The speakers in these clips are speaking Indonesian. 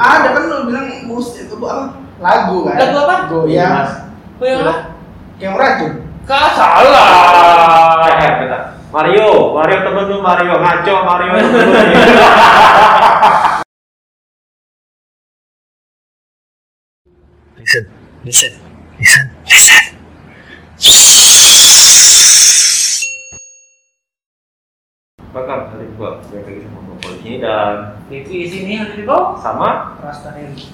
Ada kan lu bilang musik itu apa? Lagu kan? Lagu apa? Goyang. Mas. Oh yang apa? Yang racun. Kak salah. Eh, eh, bentar. Mario, Mario temen lu Mario ngaco Mario. Listen, listen, listen, listen. Bakal hari gua balik lagi sama Bobo di sini dan Itu isinya hari itu. sama Rasta Henry.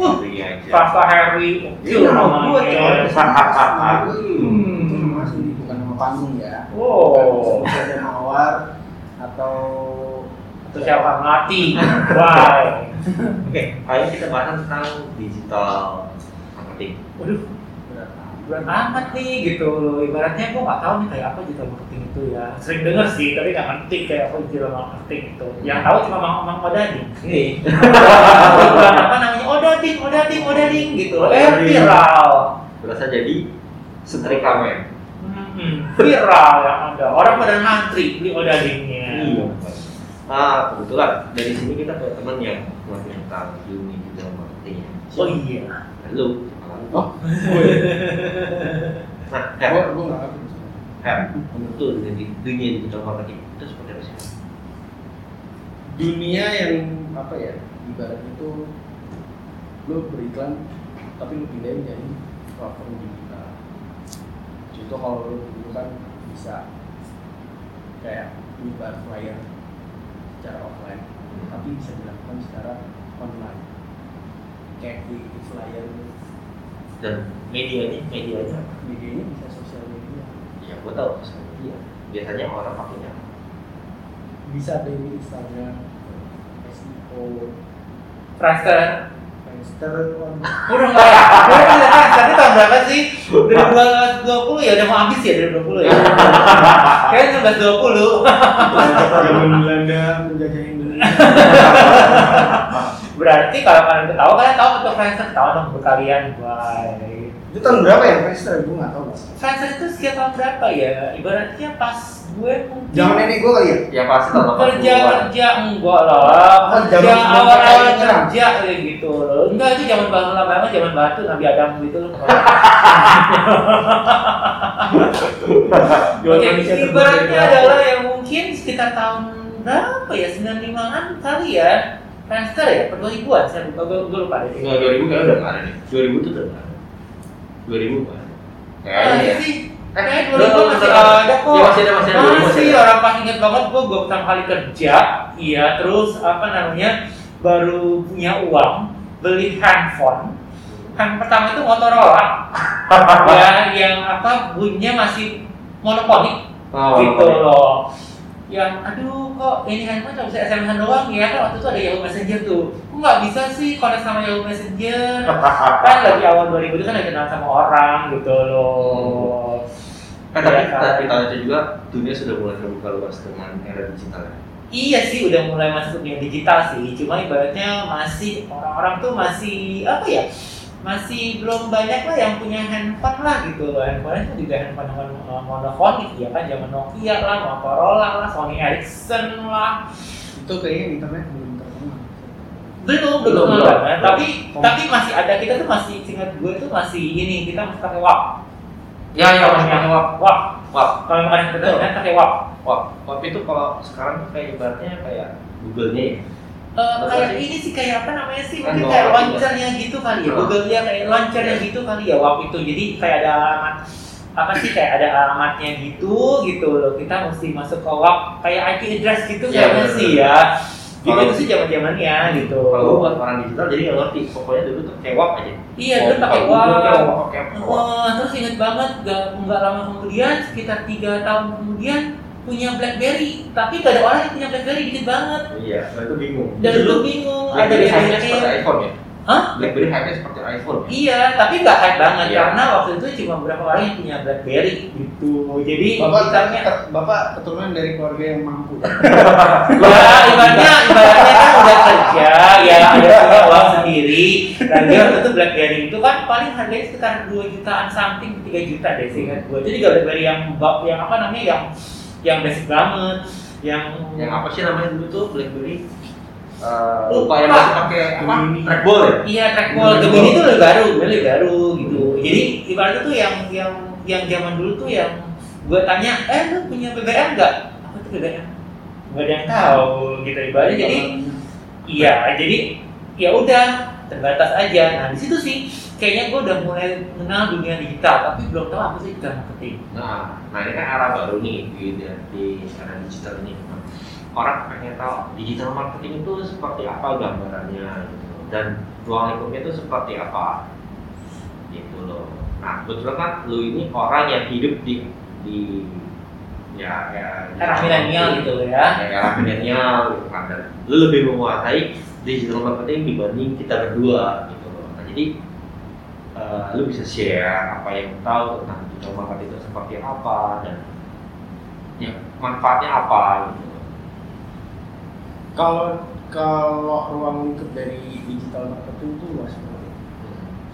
Uh, Harry aja. Papa Harry. Iya, nama gua, coy. Hahaha. Hmm. Itu nama asli, bukan nama panggung ya. Oh. Bisa ada mawar atau Itu siapa mati? Why? Oke, kali ini kita bahas tentang digital marketing. Waduh, berat amat nih gitu. Ibaratnya gue nggak tahu nih kayak apa digital marketing itu ya. Sering denger sih tapi nggak ngerti kayak apa digital marketing itu. Yang tahu cuma mang mang odading. Ini bukan apa namanya odading odading odading gitu. Eh Odading. viral. Berasa jadi setrika men. Hmm, viral yang ada. Orang pada ngantri beli odadingnya. Iya. Ah, kebetulan. Dari sini kita punya teman yang ngomongin tentang dunia digital marketing. oh iya. Halo. Oh, Nah, gue Her, gue nggak ngerti. Her, menurut lu dunia, marketing itu seperti apa sih? dunia yang apa ya ibaratnya tuh lu beriklan tapi lu pindahin jadi platform digital. Contoh kalau lu dulu kan bisa kayak nyebar flyer secara offline tapi bisa dilakukan secara online. Kayak di di flyer Dan medianya, medianya? Apa? medianya bisa sosial media. Ya, gua tahu. Sosial media. Biasanya orang pakainya bisa dari Instagram SEO Friendster. Friendster. Udah nggak udah nggak tadi tahun berapa sih? 2020 ya udah mau habis ya 2020 ya? Kayaknya 1920 zaman Belanda menjajah Berarti kalau kalian ketawa, kalian tahu betul Friendster tahu dong berkalian, bye. itu tahun berapa ya Friendster gue nggak tahu Friendster itu sekitar tahun berapa ya? Ibaratnya pas gue mungkin Jangan nenek gue kali ya? Ya pasti tahun 80-an. kerja kerja enggak lah, Oh, kerja awal awal kerja kayak gitu loh. Enggak itu zaman bahasa banget, zaman batu Nabi Adam gitu loh. Oke, ibaratnya adalah yang mungkin sekitar tahun berapa ya? 95-an kali ya. Friendster ya, per 2000-an, saya lupa, gue, gue lupa deh. Enggak, 2000 kayaknya udah nggak ada nih. 2000 tuh udah nggak ada. 2000 kan? Kayaknya iya ya. sih. Eh, Kayak udah, 2000 udah, masih ada kok. Ya, masih ada, masih ada, masih orang pas inget banget gue, gue pertama kali kerja, iya terus apa namanya baru punya uang beli handphone. Handphone pertama itu Motorola, ya yang apa bunyinya masih monoponik Oh, gitu loh. Yang aduh kok ini handphone cuma bisa SMS doang ya kan waktu itu ada Yahoo Messenger tuh. Kok nggak bisa sih connect sama Yahoo Messenger? kan lagi awal 2000 itu kan lagi kenal sama orang gitu loh. Kan tapi Iya, kan? kita kita lihat juga dunia sudah mulai terbuka luas dengan era digital ya. Iya sih udah mulai masuk dunia digital sih, cuma ibaratnya masih orang-orang tuh masih apa ya? Masih belum banyak lah yang punya handphone lah gitu loh. Handphone itu juga handphone uh, monofonik ya kan, zaman Nokia lah, Motorola lah, Sony Ericsson lah. Itu kayaknya internet belum terkenal. Belum, belum, Belum, belum. belum. Nah, Tapi tapi masih ada kita tuh masih singkat gue tuh masih ini kita masih pakai WAP. Ya, ya, masih pakai WAP. WAP. WAP. Kalau kemarin kita kan pakai WAP. WAP. WAP itu kalau sekarang tuh kayak ibaratnya kayak Google-nya ya. Eh, kayak ini sih kayak apa namanya sih? Kan mungkin kayak launchernya gitu kali ya. Hmm. Google-nya kayak launchernya gitu kali ya WAP itu. Jadi kayak ada alamat apa sih kayak ada alamatnya gitu gitu loh. Kita mesti masuk ke WAP kayak IP address gitu kayaknya bener, sih ya. Kalau- itu sih zaman zamannya gitu. Kalau buat orang digital jadi nggak ngerti. Pokoknya dulu tuh kayak WAP aja. Iya, dulu pakai WAP. Wah, terus inget banget gak, nggak lama kemudian sekitar tiga tahun kemudian punya BlackBerry, tapi gak ada orang yang punya BlackBerry dikit banget. Iya, nah itu bingung. Dan Dulu bingung ada BlackBerry hype-nya BlackBerry seperti iPhone ya? Hah? BlackBerry hype-nya seperti iPhone ya? Iya, tapi nggak hype banget Iya. karena waktu itu cuma beberapa orang yang punya BlackBerry gitu. Jadi Bapak ditanya, ter- bapak keturunan dari keluarga yang mampu. ya ibaratnya ibaratnya kan udah kerja, ya ada punya uang sendiri. Dan dia waktu itu BlackBerry itu kan paling harganya sekitar 2 jutaan something 3 juta deh seingat gue. Jadi gak BlackBerry yang yang apa namanya yang yang basic banget, yang Yang apa sih namanya dulu tuh BlackBerry? Eh, Lupa. yang masih pakai apa? Trackball ya? Iya trackball. Gemini itu lebih baru, lebih baru gitu. Jadi ibaratnya tuh yang yang yang zaman dulu tuh yang gue tanya, eh lu punya BBM nggak? Apa tuh BBM? Gak ada yang tahu gitu ibaratnya. Jadi iya, jadi ya udah terbatas aja. Nah di situ sih kayaknya gue udah mulai mengenal dunia digital, tapi belum tahu apa sih digital marketing. Nah, nah ini kan era baru nih di, di, di era digital ini. Orang pengen tahu digital marketing itu seperti apa gambarannya gitu. dan ruang lingkupnya itu seperti apa gitu loh. Nah, kebetulan kan lu ini orang yang hidup di di ya ya Era milenial gitu ya. ya era milenial gitu kan dan lu lebih menguasai digital marketing dibanding kita berdua gitu loh. Nah, jadi eh, lu bisa share apa yang lu tahu tentang digital marketing itu seperti apa dan ya manfaatnya apa gitu. Kalau kalau ruang lingkup dari digital marketing itu luas banget.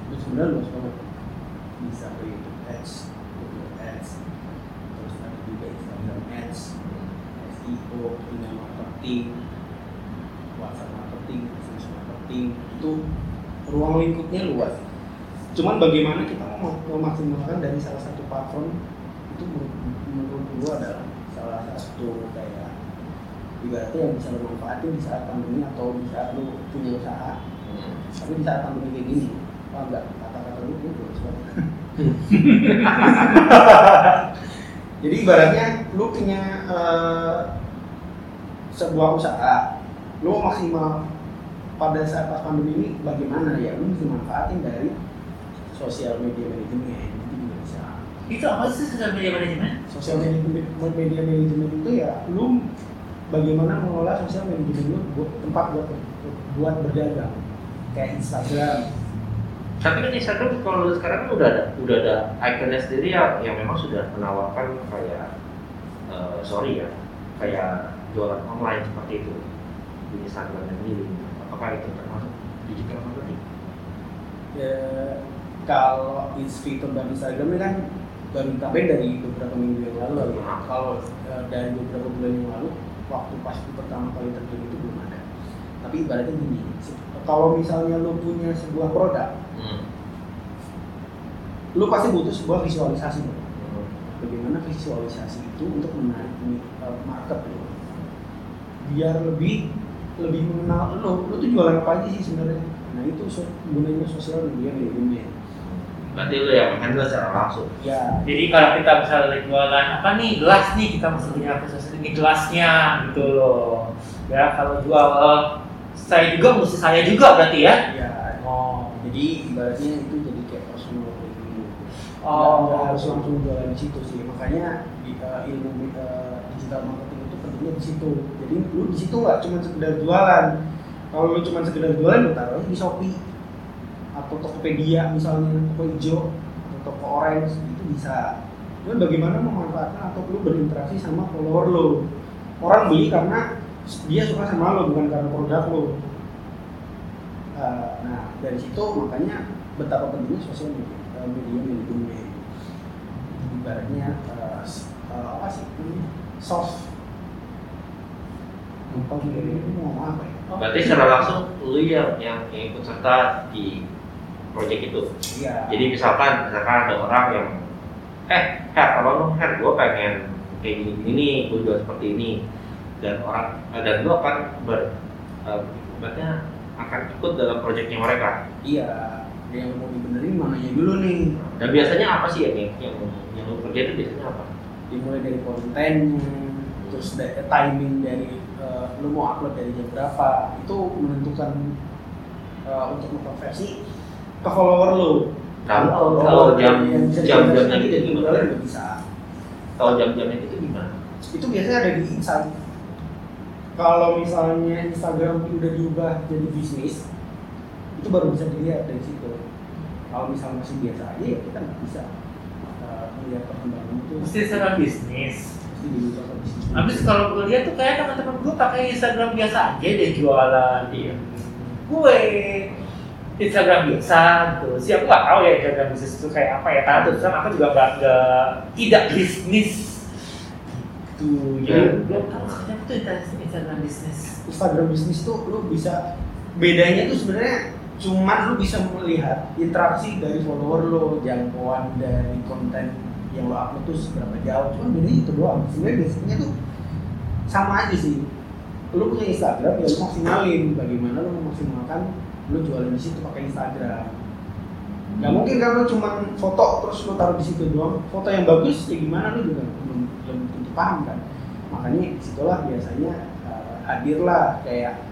Itu sebenarnya luas banget. Bisa YouTube Ads, Google Ads, terus ada juga Instagram Ads, SEO, email marketing, WhatsApp marketing, business marketing itu ruang lingkupnya luas. Cuman bagaimana kita mau memaksimalkan dari salah satu platform itu menurut, gua adalah salah satu kayak ibaratnya yang bisa lo manfaatin di saat pandemi atau di saat lo punya usaha. Tapi di saat pandemi kayak gini wah enggak kata-kata lu gue bagus banget jadi ibaratnya lu punya eh, sebuah usaha lu maksimal pada saat pas pandemi ini bagaimana ya? Lu mesti manfaatin dari sosial media manajemen itu juga bisa Itu apa sih sosial media manajemen? sosial media media manajemen itu ya lu bagaimana mengelola sosial media lu buat tempat buat buat berdagang kayak Instagram Tapi kan Instagram kalau sekarang kan udah ada udah ada ikonnya sendiri yang, yang memang sudah menawarkan kayak eh, sorry ya kayak jualan online seperti itu di Instagram sendiri. Apakah itu termasuk digital marketing? ya kalau fitur dari Instagram ini kan baru ditambahin dari beberapa minggu yang lalu ya. kalau eh, dari beberapa bulan yang lalu waktu pas pertama kali terjadi itu belum ada tapi ibaratnya gini kalau misalnya lu punya sebuah produk Hmm. lu pasti butuh sebuah visualisasi bro. bagaimana visualisasi itu untuk menarik eh, market lo biar lebih lebih mengenal lo lo tuh jualan apa aja sih sebenarnya nah itu gunanya sosial media manajemen Berarti lu yang handle secara langsung. ya Jadi kalau kita misalnya jualan apa nih gelas nih kita mesti punya aksesoris ini gelasnya gitu loh. Ya kalau jual saya juga mesti saya juga berarti ya. ya Oh. jadi ibaratnya itu jadi kayak personal branding Oh. nggak harus langsung jualan di situ sih makanya di, eh, ilmu digital marketing itu pentingnya di situ jadi lu di situ nggak cuma sekedar jualan kalau lu cuma sekedar jualan lu taruh di shopee atau tokopedia misalnya toko hijau atau toko orange itu bisa. Cuman bagaimana memanfaatkan atau lu berinteraksi sama follower lu orang beli karena dia suka sama lo bukan karena produk lo. Eh, nah dari situ makanya betapa pentingnya sosial media eh, media manajemen ibaratnya eh, eh, apa sih soft ini apa ya? Berarti secara langsung lu yang yang ikut serta di proyek itu. iya. Jadi misalkan misalkan ada orang yang eh Her, apa lu Her, gue pengen kayak gini gini gue jual seperti ini. Dan orang eh, dan lu akan ber ibaratnya akan ikut dalam proyeknya mereka. iya. Yang mau dibenerin mananya dulu nih. Dan biasanya apa sih yang yang yang lu kerja itu biasanya apa? dimulai dari kontennya terus da- timing dari eh, lu mau upload dari jam berapa. Itu menentukan eh, untuk mengkonversi ke follower lu Kalau kalau jam jam-jamnya gitu gimana? bisa Kalau jam-jamnya itu gimana? itu biasanya ada di insight kalau misalnya Instagram udah diubah jadi bisnis itu baru bisa dilihat dari situ kalau misalnya masih biasa aja ya kita nggak bisa uh, melihat perkembangan itu Mesti secara bisnis. Habis kalau gue lihat tuh kayak teman-teman gue pakai Instagram biasa aja deh jualan. Iya. Gue Instagram biasa gitu. Sih aku nggak tahu ya Instagram bisnis itu kayak apa ya. Tahu terus aku juga nggak tidak bisnis. gitu Jadi jadi belum tahu sebenarnya itu Instagram- Instagram bisnis. Instagram bisnis tuh lu bisa bedanya tuh sebenarnya cuman lu bisa melihat interaksi dari follower lo jangkauan dari konten yang lo upload tuh seberapa jauh cuman bedanya itu doang sebenarnya biasanya tuh sama aja sih lu punya Instagram ya lu maksimalin bagaimana lu memaksimalkan lu jualan di situ pakai Instagram nggak mungkin kan lu cuman foto terus lu taruh di situ doang foto yang bagus ya gimana lu juga belum belum tentu paham kan makanya di situlah biasanya uh, hadirlah kayak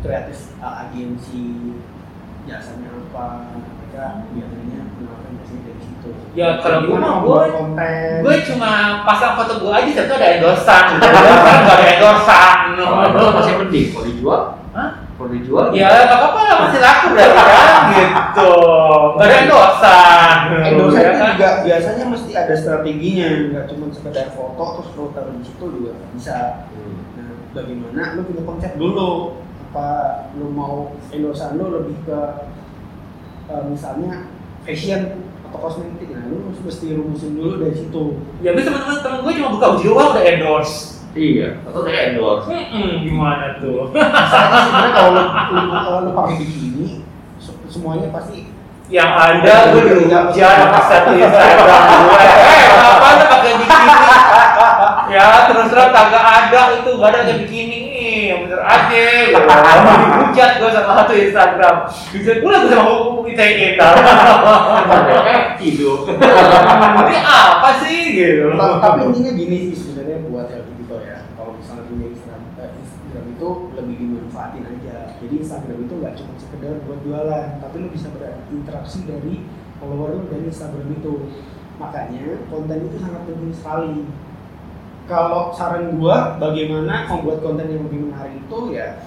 kreatif uh, agensi jasanya apa mereka biasanya menawarkan biasanya dari situ Ya, kalau mah gua- konten Gue cuma pasang foto gue aja, tapi ada endorsan. Nggak ada endorsan. Oh, masih penting kalau dijual. Kalau dijual Ya nggak apa-apa lah, masih laku berarti kan gitu. Nggak ada endorsan. endorse Ya itu kan? juga biasanya mesti ada strateginya nggak cuma sekedar foto terus lo taruh di situ juga bisa Hmm. Nah, bagaimana lu punya konsep dulu apa lu mau endorsan lu lebih ke eh, misalnya fashion atau kosmetik nah lu mesti rumusin dulu dari situ Ya gue temen-temen temen gue cuma buka uji doang udah endorse. Iya, atau saya endorse. Hmm, gimana tuh? sebenarnya kalau lu, kalau lu pakai bikini se- semuanya pasti Yang ada gue dihujat sama satu Instagram gue. Eh, apa lu pakai bikini? Ya terus terang kagak ada itu gak ada yang bikini nih, yang bener aja. Dihujat gue sama satu Instagram. Dihujat gue lagi sama hukum ITE. Tidur. Ini apa sih gitu? Ta- tapi intinya gini sih sebenarnya buat yang gitu ya kalau misalnya punya Instagram, eh, Instagram itu lebih dimanfaatin aja jadi Instagram itu nggak cuma sekedar buat jualan tapi lu bisa berinteraksi dari follower lu dari Instagram itu makanya konten itu sangat penting sekali kalau saran gua bagaimana membuat konten yang lebih menarik itu ya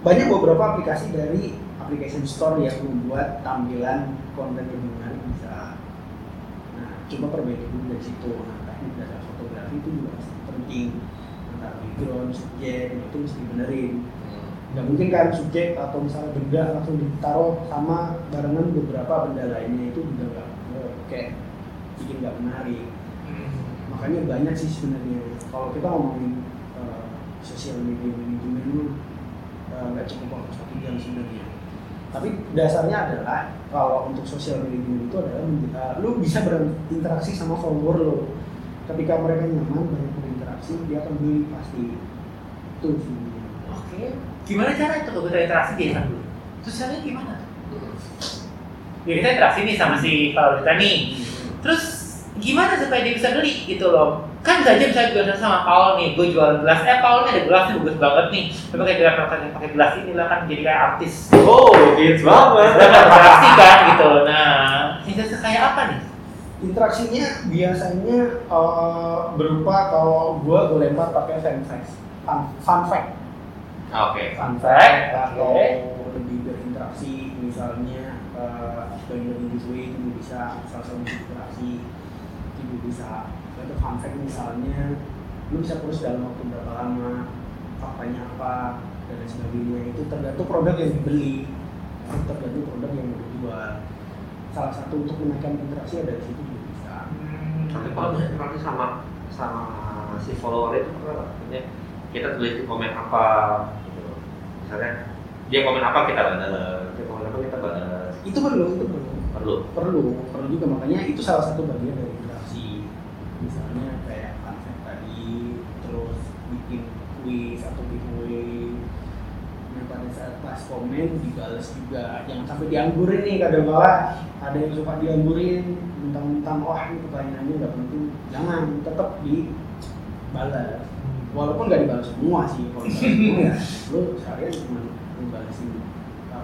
banyak beberapa aplikasi dari application store yang membuat tampilan konten yang menarik bisa Nah, coba perbaiki dulu dari situ. Nah, teknik dasar fotografi itu juga penting. Background, subjek, itu mesti benerin. Nggak mungkin kan subjek atau misalnya benda langsung ditaruh sama barengan beberapa benda lainnya itu juga nggak nggak kayak bikin nggak menarik. Makanya banyak sih sebenarnya. Kalau kita ngomongin uh, sosial media manajemen dulu uh, nggak cukup waktu satu jam sebenarnya tapi dasarnya adalah kalau untuk sosial media itu adalah uh, lu bisa berinteraksi sama follower lo ketika mereka nyaman banyak berinteraksi dia akan beli pasti itu sih Oke. Gimana cara itu kalau kita interaksi Instagram dulu? Terus caranya gimana? Ya kita interaksi nih sama si follower kita nih. Terus gimana supaya dia bisa beli gitu loh? Kan bisa aja misalnya gue sama Paul nih, gue jual gelas, eh Paul nih ada gelas nih bagus banget nih. Tapi pakai gelas pakai pakai gelas ini lah kan jadi kayak artis. Oh, gitu banget. Kan interaksi kan gitu. Nah, interaksi kayak apa nih? Interaksinya biasanya uh, berupa kalau gua gue lempar pakai fun fact fun, fun fact Oke. fun fact, atau oke. lebih berinteraksi misalnya uh, bagi-bagi giveaway itu juga bisa salah satu interaksi itu juga bisa itu fun fact misalnya lu bisa terus dalam waktu berapa lama faktanya apa dan lain sebagainya itu tergantung produk yang dibeli itu tergantung produk yang mau dijual salah satu untuk menaikkan interaksi ada di situ juga bisa Tapi kalau misalnya interaksi sama sama si follower itu? Maksudnya kita tulis di komen apa gitu. Misalnya dia komen apa kita balas, dia komen apa kita balas. itu perlu itu perlu Perlu. perlu perlu juga makanya itu salah satu bagian dari interaksi misalnya kayak konsep tadi terus bikin quiz atau giveaway nah pada saat pas komen dibalas juga. Jangan sampai dianggurin nih kadang kala ada yang suka dianggurin mentang-mentang wah ini pertanyaannya nggak penting. Jangan tetap dibalas walaupun nggak dibalas semua sih kalau semua ya lu seharian cuma ngebalasin apa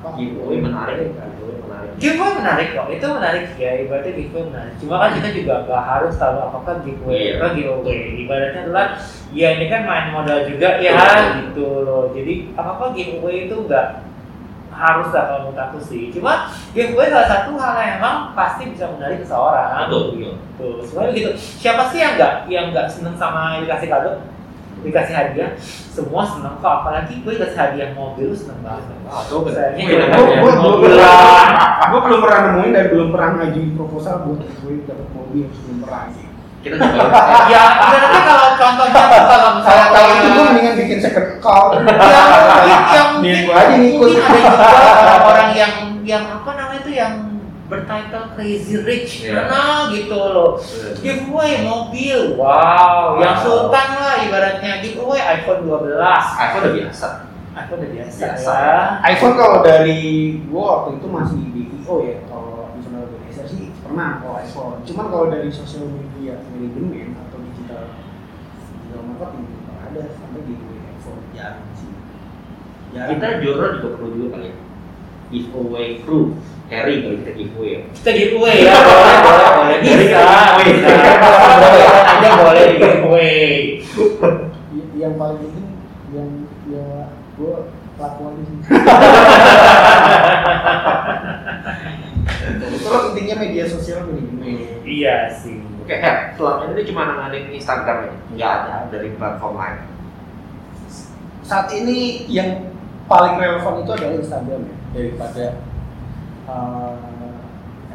Giveaway menarik, giveaway menarik. Giveaway menarik kok, itu menarik ya, ibaratnya giveaway menarik. Cuma kan kita juga nggak harus tahu apakah giveaway Iya. apa giveaway. Ibaratnya adalah, ya ini kan main modal juga ya Betul. gitu loh. Jadi apa-apa giveaway itu nggak harus lah kalau menurut aku sih. Cuma giveaway salah satu hal yang emang pasti bisa menarik seseorang. Betul, betul. Tuh, sebenarnya gitu. Siapa sih yang nggak yang nggak seneng sama dikasih kado, dikasih hadiah? Semua seneng kok. Apalagi gue dikasih hadiah mobil seneng banget. Ah. Sayangnya Wih, gue- gua- lah. gue belum pernah nemuin dan belum pernah ngajuin proposal buat gue dapat mobil sebelum pernah kita juga ya berarti kalau contohnya tuh kalau misalnya Kalau tahu itu gue mendingan bikin second account. yang mungkin yang mungkin ada juga orang-orang yang yang apa namanya itu yang bertitle crazy rich. Iya. kenal gitu loh. Giveaway mobil. Wow yang Wow. sultan lah ibaratnya. Giveaway iPhone 12 iPhone udah biasa. iPhone udah biasa, Biasa. ya. iPhone kalau dari gue waktu itu masih di IO ya. Kalau misalnya Indonesia sih pernah kalau iPhone. Cuman kalau dari sosial media manajemen atau digital digital marketing ada. Sampai di iPhone. Jarang sih. Jarang. Kita jurnal juga perlu juga kali ya giveaway crew Harry kalau kita giveaway. Ya kita giveaway. Ya boleh boleh boleh. Bisa. Bisa. Boleh aja boleh. Di giveaway yang paling penting yang ya gue lakukan sih Terus intinya media sosial manajemen iya sih. Oke, Her, selama ini cuma nanganin Instagram ya? Nggak ada dari platform lain. saat ini yang paling relevan itu adalah Instagram ya daripada uh,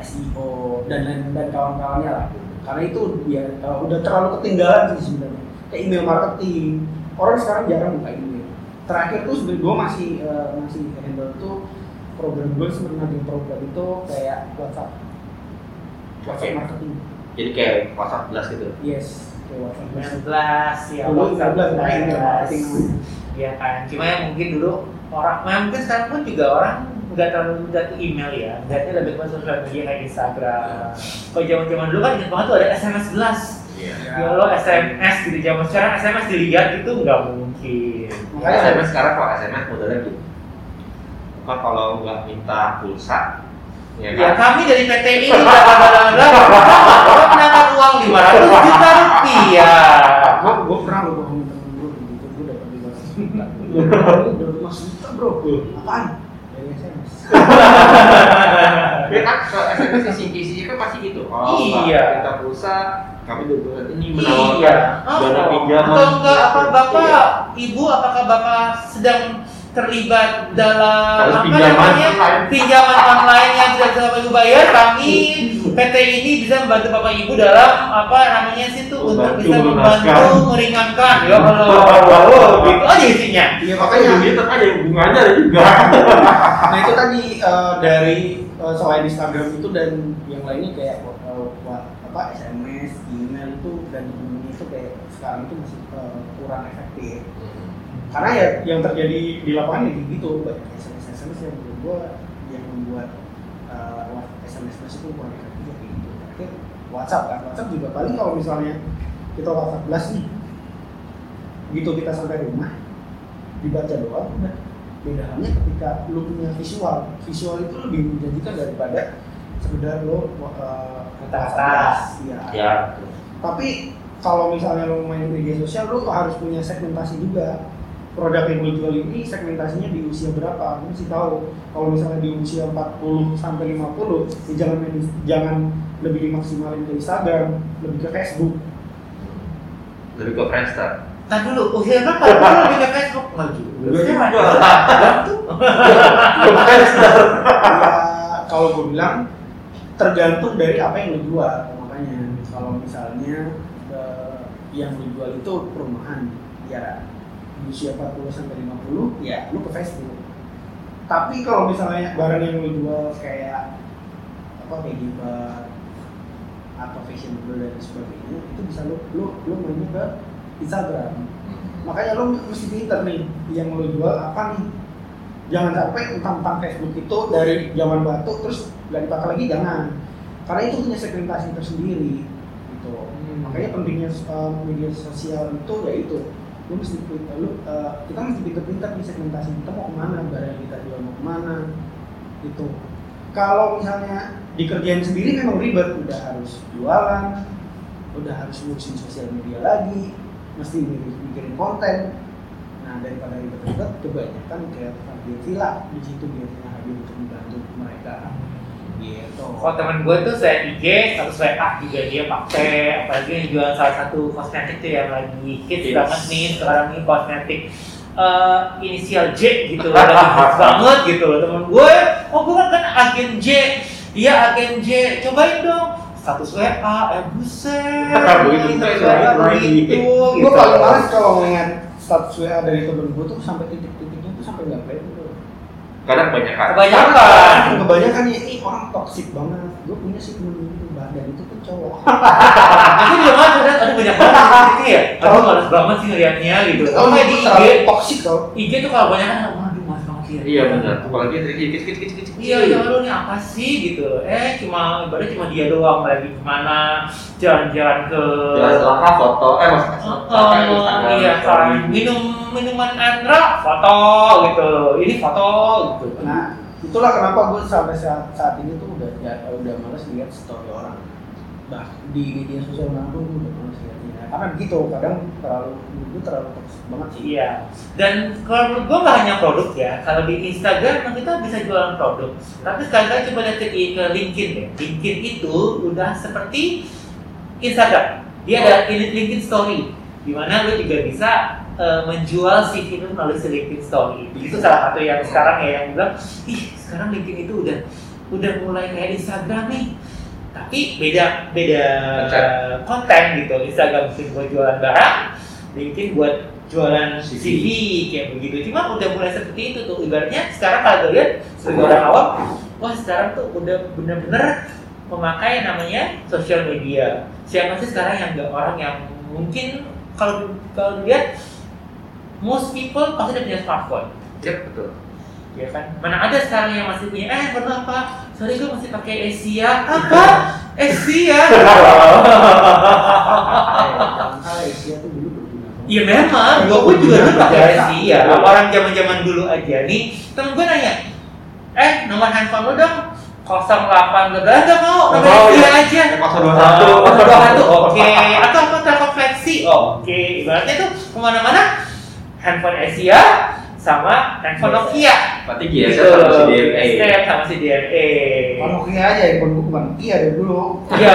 SEO dan lain dan kawan-kawannya lah. Karena itu ya uh, udah terlalu ketinggalan sih sebenarnya. Kayak email marketing. Orang sekarang jarang buka email. Terakhir tuh sebenarnya gue masih uh, masih handle tuh program gue sebenarnya di program itu kayak WhatsApp. WhatsApp marketing. Jadi kayak WhatsApp belas gitu. yes kayak WhatsApp 19 ya Dulu 19 makanya email marketing namanya. Iya kan, cuma yang mungkin dulu orang, nah mungkin sekarang pun juga orang nggak terlalu mudah ke email ya, lihatnya lebih ke sosial media kayak Instagram. Kalau zaman zaman dulu kan ingat banget tuh ada SMS belas. Iya. Ya lo SMS gitu zaman sekarang SMS dilihat itu nggak mungkin. Makanya SMS sekarang kalau SMS modelnya gitu. Apa kalau nggak minta pulsa, ya Ya kan? kami dari PT ini mendapat uang 500 juta rupiah. gue pernah lo bohongin temen gue gitu gue dapat lima ratus lima juta bro apaan dari SMS Ya kan kalau SMS isi isinya kan pasti gitu. Oh, Iya. minta pulsa, kami ini Iya. menawarkan dana Oh, pinjaman. Atau enggak apa Iya. Bapak, Ibu apakah Bapak sedang terlibat dalam Harus apa pinjaman. namanya? Online. pinjaman online yang tidak bisa Bapak Ibu bayar kami PT ini bisa membantu Bapak Ibu dalam apa namanya sih itu untuk Membantu bisa membantu meringankan. Ya Allah. gitu aja isinya? Iya Makanya makanya. gitu aja hubungannya ada juga. nah itu tadi eh, dari eh, selain Instagram itu dan yang lainnya kayak eh, wa- apa SMS email itu dan ini itu kayak sekarang itu masih eh, kurang efektif karena ya yang terjadi di lapangan ya kayak gitu. Banyak SMS SMS yang menurut gua yang membuat uh, SMS SMS itu kurang efektif ya gitu terakhir WhatsApp kan WhatsApp juga paling kalau misalnya kita WhatsApp belas nih gitu kita sampai rumah dibaca doang udah. Beda halnya ketika lu punya visual. Visual itu lebih menjanjikan daripada sekedar lo uh, Kata-kata. iya. Ya. tapi kalau misalnya lo main media sosial lo harus punya segmentasi juga produk yang lo jual ini segmentasinya di usia berapa lo mesti tahu kalau misalnya di usia 40 sampai 50 ya jangan jangan lebih dimaksimalin ke Instagram lebih ke Facebook Lebih ke Friendster. Nah dulu, usia berapa? Dulu lebih ke Facebook juga. Gua juga. Instagram tuh. ya kalau gue bilang tergantung dari apa yang lo jual makanya kalau misalnya eh, yang lo jual itu perumahan ya di usia 40 sampai 50 ya lo ke Facebook tapi kalau misalnya barang yang lo jual kayak apa kayak gimbal atau fashionable dan sebagainya itu bisa lo lo lo mainnya ke Instagram. Makanya lo mesti pinter nih yang lo jual apa nih? Jangan sampai tentang Facebook itu dari zaman batu terus nggak dipakai lagi jangan. Karena itu punya segmentasi tersendiri gitu. Makanya pentingnya eh, media sosial itu ya itu lu mesti pinter lu eh, kita mesti pinter-pinter di segmentasi kita mau ke mana barang kita jual mau ke mana gitu. Kalau misalnya dikerjain sendiri memang ribet udah harus jualan udah harus ngurusin sosial media lagi mesti mi- mikirin konten. Nah daripada ribet-ribet kebanyakan kayak hadir villa di situ biasanya hadir untuk membantu mereka gitu Kalau teman gue tuh saya IG, satu saya A juga dia pakai, apalagi yang jual salah satu kosmetik tuh yang lagi hits Hits. banget nih sekarang nih kosmetik eh, inisial J gitu, lagi hits banget gitu loh temen gue. Oh gue kan agen J, iya agen J, cobain dong status WA, eh buset, Begitu, begitu. begitu, gue gitu. paling males kalau ngeliat status WA dari temen gue tuh sampai titik-titiknya tuh sampai nggak play tuh. Kadang banyak kan. Kebanyakan. Kebanyakan ya ini orang toksik banget. Gue punya sih temen gitu badan itu tuh cowok. Aku juga malas lihat, aduh banyak banget gitu ya. Aduh males banget sih ngeliatnya gitu. Oh kayak di IG, terlalu toksik tau. IG tuh kalau banyak kan, waduh males banget ya. Iya benar. Apalagi dari dikit dikit dikit dikit. Iya, ya lu nih apa sih gitu. Eh cuma ibaratnya cuma dia doang lagi ke mana jalan-jalan ke Jelas langkah foto. Eh mas. Oh, iya kan. Minum minuman Andra foto gitu. Ini foto gitu. Nah, itulah kenapa gue sampai saat, saat ini tuh udah ya, udah males lihat story orang. Bah, di media sosial mana pun gue udah males lihatnya. Karena begitu, kadang terlalu gue terlalu toksik banget sih. Iya. Dan kalau gue nggak hanya produk ya. Kalau di Instagram kan kita bisa jualan produk. Tapi sekali-kali coba lihat ke, ke LinkedIn deh. LinkedIn itu udah seperti Instagram. Dia ada in- LinkedIn Story. Di mana lu juga bisa eh, menjual CV lu melalui si LinkedIn Story. Itu salah satu yang sekarang ya yang bilang, ih sekarang LinkedIn itu udah udah mulai kayak Instagram nih. Tapi beda beda Konten. konten gitu. Instagram mungkin buat jualan barang, LinkedIn buat jualan CV. CV kayak begitu. Cuma udah mulai seperti itu tuh. Ibaratnya sekarang kalau gue lihat sebagai orang awam, wah sekarang tuh udah bener-bener memakai namanya sosial media. Siapa sih sekarang yang nggak orang yang mungkin kalau kalau dilihat most people pasti udah punya smartphone, Iya betul. Ya kan? Mana ada sekarang yang masih punya eh pernah apa? Sorry gue masih pakai Asia apa? Asia? Jangan salah, Asia tuh dulu. Iya memang, gue pun juga dulu pakai Asia. Orang zaman zaman dulu aja nih, temen gue nanya, eh nomor handphone lu dong 08 berapa nggak mau nomor Oh, Asia iya. aja. Yang 021. Oh, 021, oke. Atau apa telepon fleksi, oke. Ibaratnya tuh ke mana-mana handphone Asia sama handphone Nokia. Berarti GSM Gitu. sama si. STM sama si. Kalau Nokia aja, handphone gue bukan Nokia dari dulu. Iya,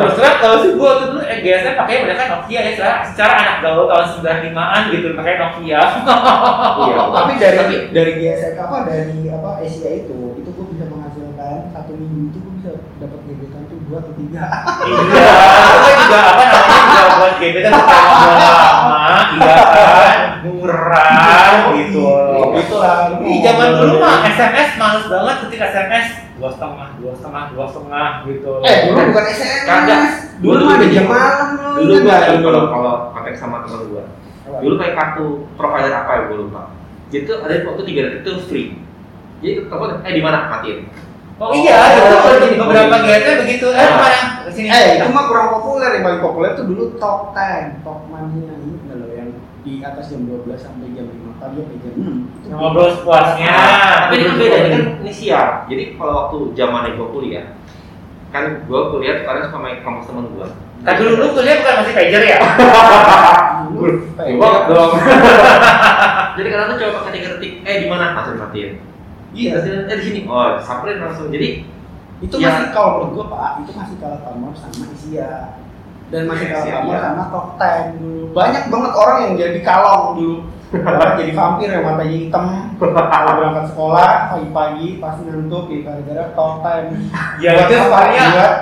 terus terang kalau sih gua tuh dulu eh, biasanya pakai kan Nokia ya secara, secara anak gaul tahun 95-an gitu pakai Nokia. Iya. Tapi dari dari GSM apa dari apa Asia itu, itu gue bisa menghasilkan satu minggu itu gue bisa dapat gebetan tuh dua atau tiga. Iya, itu juga apa namanya juga buat gebetan ngobrol lama, iya kan, murah gitu. Gitu lah. Ih, zaman dulu mah SMS males banget ketika SMS dua setengah, dua setengah, dua setengah gitu. Eh dulu bukan SMS. Kagak. Dulu Dulu mah di juga. jam malam lu. Dulu ingat gua kalau kalau kontak sama teman gua. Dulu kayak kartu provider apa ya gua lupa. Jadi tuh ada waktu tiga detik tuh free. Jadi telepon, eh di mana matiin. Oh iya, itu ada beberapa gadget begitu. Eh, Nah. mana? Sini. Eh, itu mah kurang populer yang paling populer tuh dulu top 10, top mania ini nggak lo yang di atas jam 12 sampai jam 5 pagi sampai jam 6. Itu Ngobrol sepuasnya. Tapi ini kan beda, kan ini siar. Jadi kalau waktu zaman gua kuliah, kan gua kuliah tuh kadang suka main kelompok temen gua. Tapi dulu lu kuliah bukan masih pager ya? dulu Gua dong. Jadi kadang tuh coba pakai tiga detik, eh di mana? Langsung matiin. Iya. Terus, eh di sini. Oh, samperin langsung. Jadi Itu Ya. masih kalau menurut gua Pak, itu masih kalah pamor sama Asia. Dan masih kalah Asia, pamor iya. sama top 10 dulu. Banyak banget orang yang jadi kalong dulu. Orang jadi vampir yang matanya hitam kalau berangkat sekolah pagi-pagi pasti ngantuk ya gara-gara top 10 Ya itu sebenarnya Buat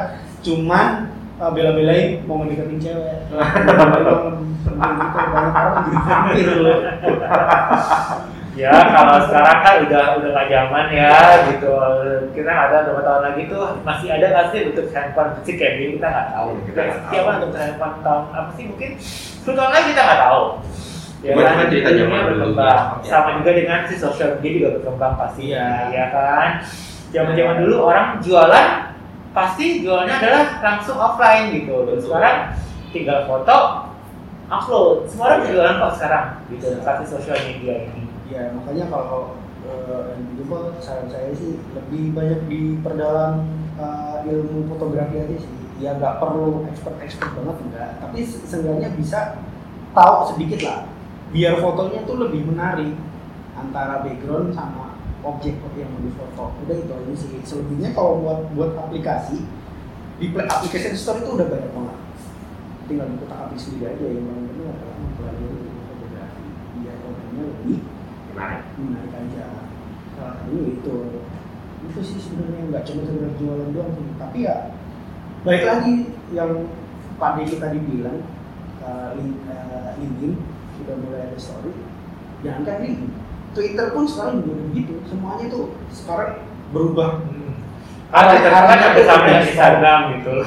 cuman uh, bela-belain mau ngedeketin cewek. Orang jadi vampir loh. Ya kalau sekarang kan udah udah nggak zaman ya gitu. Kita nggak ada beberapa tahun lagi tuh masih ada nggak sih bentuk handphone kecil kayak gini kita nggak tahu. Kita siapa bentuk handphone tahun apa sih mungkin 10 tahun lagi kita nggak tahu. Ya kan? cerita Dunia zaman dulu. berkembang. Ya. Sama juga dengan si sosial media juga berkembang pasti Iya. ya kan. Zaman-zaman dulu orang jualan pasti jualnya adalah langsung offline gitu. Dan sekarang tinggal foto upload. Semua orang Iya. jualan kok sekarang gitu kasih sosial media ini. Ya makanya kalau uh, yang gitu kok saran saya sih lebih banyak diperdalam uh, ilmu fotografi aja sih. Ya nggak perlu expert-expert banget enggak, tapi se- seenggaknya bisa tahu sedikit lah. Biar fotonya tuh lebih menarik antara background sama objek yang mau difoto. Udah itu aja sih. Selebihnya kalau buat buat aplikasi di application store itu udah banyak banget. Tinggal diputar aplikasi sendiri aja yang paling penting adalah mempelajari fotografi. Biar kontennya lebih menarik. menarik aja satunya itu itu sih sebenarnya nggak cuma sekedar jualan doang sih tapi ya Baik lagi yang Pak Deki tadi bilang, uh, link, uh, LinkedIn sudah mulai ada story. Jangan kan LinkedIn, Twitter pun sekarang juga begitu. Semuanya tuh sekarang berubah. Ada kan Arahnya ada tuh sama udah Instagram gitu loh.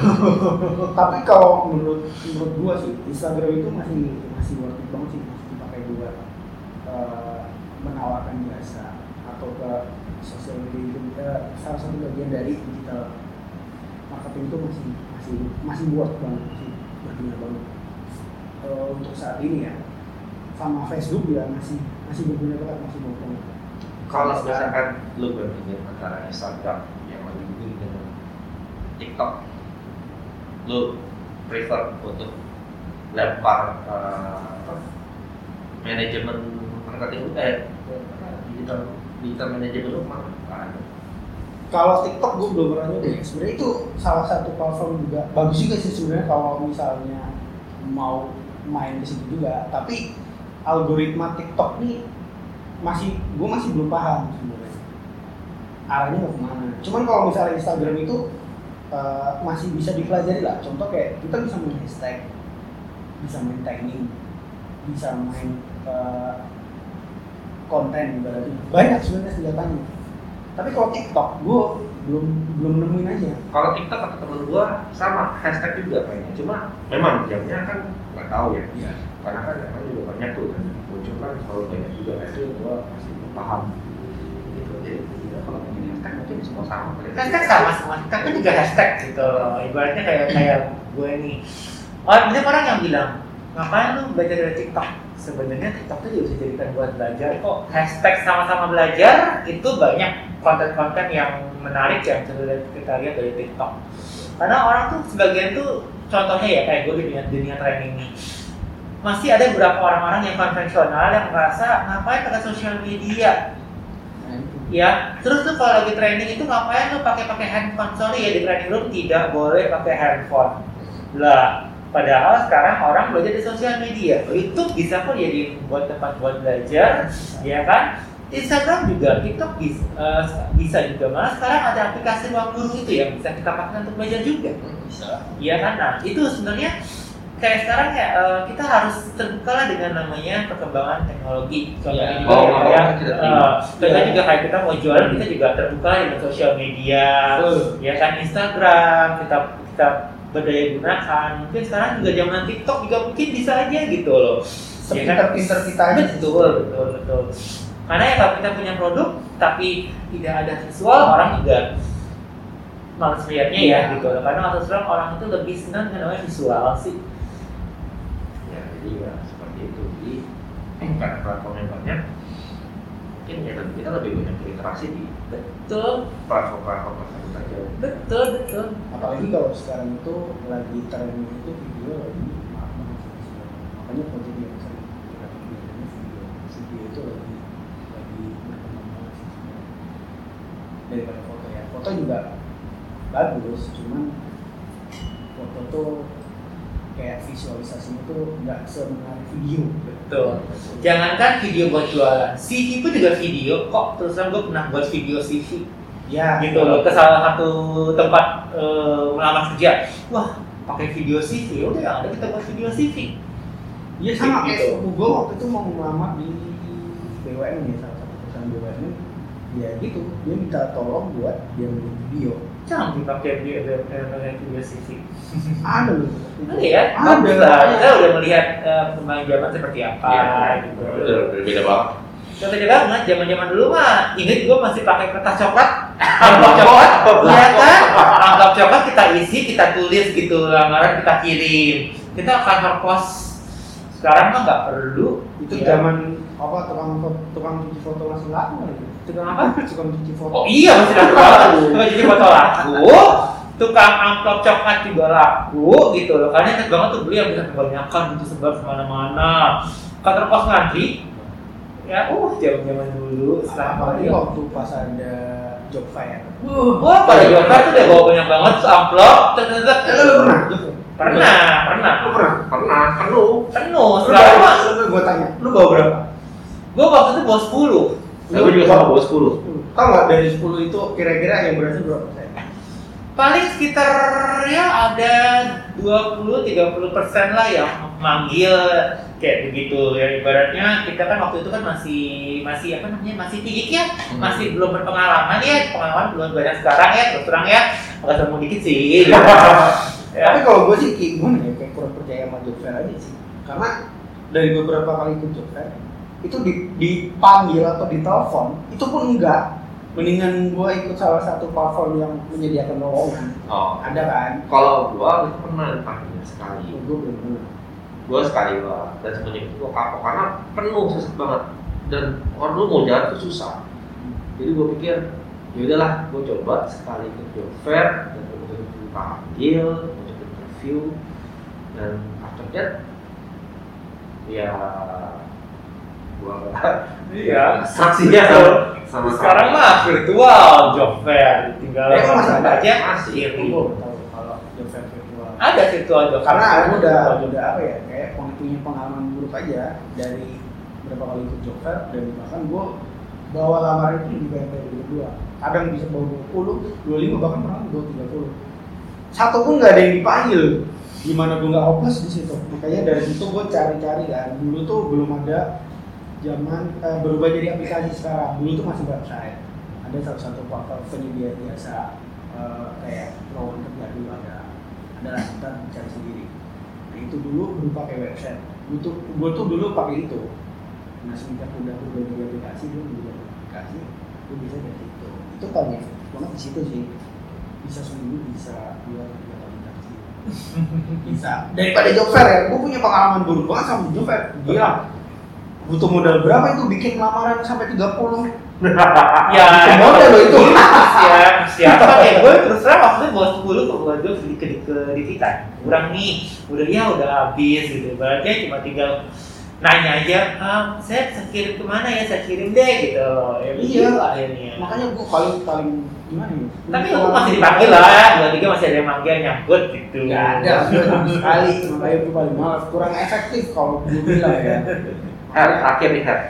Tapi kalau menurut menurut gua sih Instagram itu masih masih worth it banget sih masih dipakai buat uh, menawarkan jasa atau ke sosial media itu uh, salah satu bagian dari digital marketing itu masih masih masih worth banget masih berguna banget. Uh, untuk saat ini ya sama Facebook juga masih masih berguna banget masih worth banget. Kalau misalkan lu bandingin antara Instagram yang lagi booming dengan TikTok, lu prefer untuk lempar apa, manajemen marketing eh digital digital manajemen lu mana? Ada. kalau TikTok gue belum pernah nyoba ya. Sebenarnya itu salah satu platform juga bagus juga sih sebenarnya kalau misalnya mau main di situ juga. Tapi algoritma TikTok nih masih gue masih belum paham sebenarnya arahnya mau ke mana. Cuman kalau misalnya Instagram itu eh, masih bisa dipelajari lah. Contoh kayak kita bisa main hashtag, bisa main tagging, bisa main eh, konten berarti banyak sebenarnya senjatanya. Tapi kalau TikTok, gue belum belum nemuin aja. Kalau TikTok kata temen gua sama hashtag juga kayaknya. Cuma memang jamnya kan nggak tahu ya. Iya. Karena kan yang lain juga banyak tuh kan muncul kan selalu banyak juga. Itu gua masih paham. Gitu. Jadi ya, kalau bikin hashtag mungkin semua sama. Hashtag sama semua, tapi juga hashtag gitu loh. Ibaratnya kayak kayak gue nih. Orang banyak orang yang bilang, ngapain lu belajar dari TikTok? Sebenarnya TikTok itu juga bisa dijadikan buat belajar kok. Hashtag sama-sama belajar itu banyak konten-konten yang menarik yang kita lihat, kita lihat dari TikTok. Karena orang tuh sebagian tuh contohnya ya kayak gue di dunia, dunia training nih. Masih ada beberapa orang-orang yang konvensional yang merasa ngapain pakai sosial media? Ya terus tuh kalau lagi training itu ngapain lu pakai pakai handphone? Sorry ya di training room tidak boleh pakai handphone. Lah padahal sekarang orang belajar di sosial media itu bisa kok jadi buat tempat buat belajar ya kan Instagram juga TikTok bisa, eh, bisa juga malah sekarang ada aplikasi ruang guru itu yang bisa kita pakai untuk belajar juga Bisa. Iya kan? Nah itu sebenarnya kayak sekarang ya eh, kita harus terbuka lah dengan namanya perkembangan teknologi. Contohnya Iya. juga Oh, ya, oh, ya, contohnya Iya. juga kayak kita mau jualan kita juga terbuka dengan sosial media, Betul. ya kan Instagram kita kita berdaya gunakan. Mungkin sekarang juga zaman TikTok juga mungkin bisa aja gitu loh. Ya kan? Sepinter-pinter kita aja. Betul, betul, betul. Karena ya kalau kita punya produk tapi tidak ada visual, orang juga males lihatnya ya Iya. gitu. Karena waktu sekarang orang itu lebih senang dengan namanya visual sih. Ya, jadi ya seperti itu. Jadi karena platform yang banyak, mungkin ya lebih- kita lebih banyak berinteraksi di Betul, platform-platform tersebut aja. betul, betul. Apalagi kalau sekarang itu lagi trennya itu video lagi. Makanya konten yang sering video. Video itu lagi lagi berkembang banget sih sebenarnya. Daripada foto ya. Foto juga bagus, cuman foto tuh kayak visualisasinya tuh nggak semenarik video. Betul. Jangankan video buat jualan, CV pun juga video kok. Terus terang gue pernah buat video CV. Ya, gitu loh ke salah satu tempat eh, melamar kerja wah pakai video CV udah ada kita buat video CV Iya sama Gitu. kayak sepupu gue waktu itu mau melamar di BUMN ya salah satu perusahaan BUMN ya gitu dia minta tolong buat dia bikin video canggih pakai pakai video CV ada loh ya ada lah kita udah melihat eh, perkembangan zaman seperti apa gitu Betul, berbeda banget. Contohnya banget, zaman-zaman dulu mah, inget gue masih pakai kertas coklat, amplop coklat, iya kan? Amplop coklat kita isi, kita tulis gitu, lamaran kita kirim. Kita kantor pos. Sekarang mah nggak perlu. itu Ya. zaman apa tukang tukang cuci foto masih laku lagi Tukang apa? tukang cuci foto Oh iya masih laku. Tukang cuci foto laku. Tukang amplop coklat juga laku gitu loh. Karena inget banget tuh beli yang bisa kebanyakan gitu sebar ke mana-mana. Kantor pos ngantri. Ya, uh, zaman-zaman dulu. Setelah apalagi waktu pas ada job fair Wah, pada Jota tuh udah bawa banyak banget tuh amplop. Tet. Eh, lu pernah job fair Pernah, pernah. lu pernah Pernah, penuh. Penuh. mah, lu gue tanya lu bawa berapa gue waktu itu bawa 10. Gue juga sama bawa 10. tau nggak dari 10 itu kira-kira yang berhasil berapa persen paling sekitar ya ada 20-30 persen lah yang manggil kayak begitu ya ibaratnya kita kan waktu itu kan masih masih apa namanya masih tinggi ya masih belum berpengalaman ya pengalaman belum banyak sekarang ya terus terang ya nggak sombong dikit sih. Tapi ya. kalau gue sih kayak gimana ya, kayak kurang percaya sama fair aja sih. Karena dari beberapa kali ikut job fair, itu di, dipanggil atau ditelepon, itu pun enggak. Mendingan gue ikut salah satu platform yang menyediakan lowongan. Oh, Ada kan? kalau gua itu pernah dipanggil sekali. Gue belum pernah. Gua sekali gua dan semenjak itu gua kapok karena penuh susah banget dan orang dulu mau jalan tuh susah. Jadi gua pikir ya udahlah gua coba sekali ikut job fair dan gua dipanggil, coba interview dan after that ya Iya. saksinya sama sama sekarang mah virtual job fair tinggal Eh, emang masih ada? aja. Masih. tahu kalau job fair virtual. ada virtual job fair. Karena aku udah udah apa ya? Kayak punya pengalaman buruk aja. Dari berapa kali ikut job fair dan bahkan gue bawa lamaran itu lebih banyak dari dua kadang bisa bawa 20, 25 bahkan pernah bawa 30 satu pun nggak ada yang dipanggil gimana gue nggak hopeless di situ. Makanya dari situ gue cari-cari kan. Dulu tuh belum ada zaman eh, berubah jadi aplikasi sekarang. Dulu tuh masih website. Ada salah satu platform penyedia biasa eh, kayak lowongan kerja dulu ada. Ada lah kita cari sendiri. Nah itu dulu belum pakai website. Gue tuh gue tuh dulu pakai itu. Nah semenjak udah berubah jadi aplikasi gue berubah jadi aplikasi gue bisa dari situ itu paling banget di situ sih. Bisa seminggu bisa dua tiga kali bisa. Daripada job fair ya gue punya pengalaman buruk banget sama job fair. Gila butuh modal berapa itu? Bikin lamaran sampai 30 ya modal loh itu. siap siapa kayak gue terus terang waktu itu bawa sepuluh kok buat gue ke ke divitan kurang nih udah ya udah habis gitu. Berarti cuma tinggal nanya aja ah, saya saya kirim ke mana ya? Saya kirim deh gitu. Ya Iya. akhirnya. Makanya gue paling paling gimana ya? Tapi lu masih dipanggil lah dua tiga masih ada yang manggil nyambut gitu. Nggak ada sekali. Makanya gue paling malas kurang efektif kalau gue bilang ya Her, terakhir nih Her.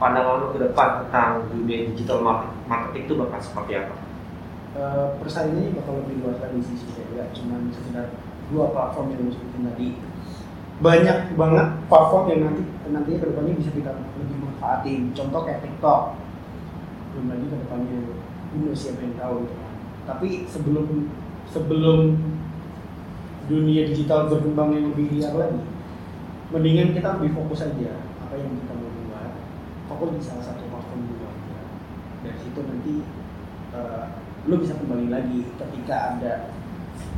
Pandangan lu ke depan tentang dunia digital market- marketing itu bakal seperti apa? Eh, persaingannya bakal lebih luas lagi sih sih ya cuma sekedar dua platform yang sebutin tadi banyak banget platform yang nanti nantinya ke depannya bisa kita lebih manfaatin. Contoh kayak TikTok. Belum lagi ke depannya dulu siapa yang tahu gitu kan. Tapi sebelum sebelum dunia digital berkembang yang lebih liar lagi mendingan kita lebih fokus aja apa yang kita mau buat fokus di salah satu platform dulu aja dari situ nanti eh, lu bisa kembali lagi ketika ada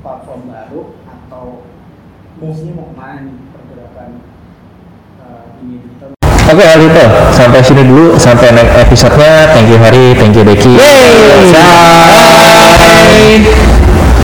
platform baru atau move-nya mau ke mana nih pergerakan eh, dunia digital Oke Alito, sampai sini dulu, sampai next episode-nya. Thank you Hari, thank you Deki. Yeay. Bye.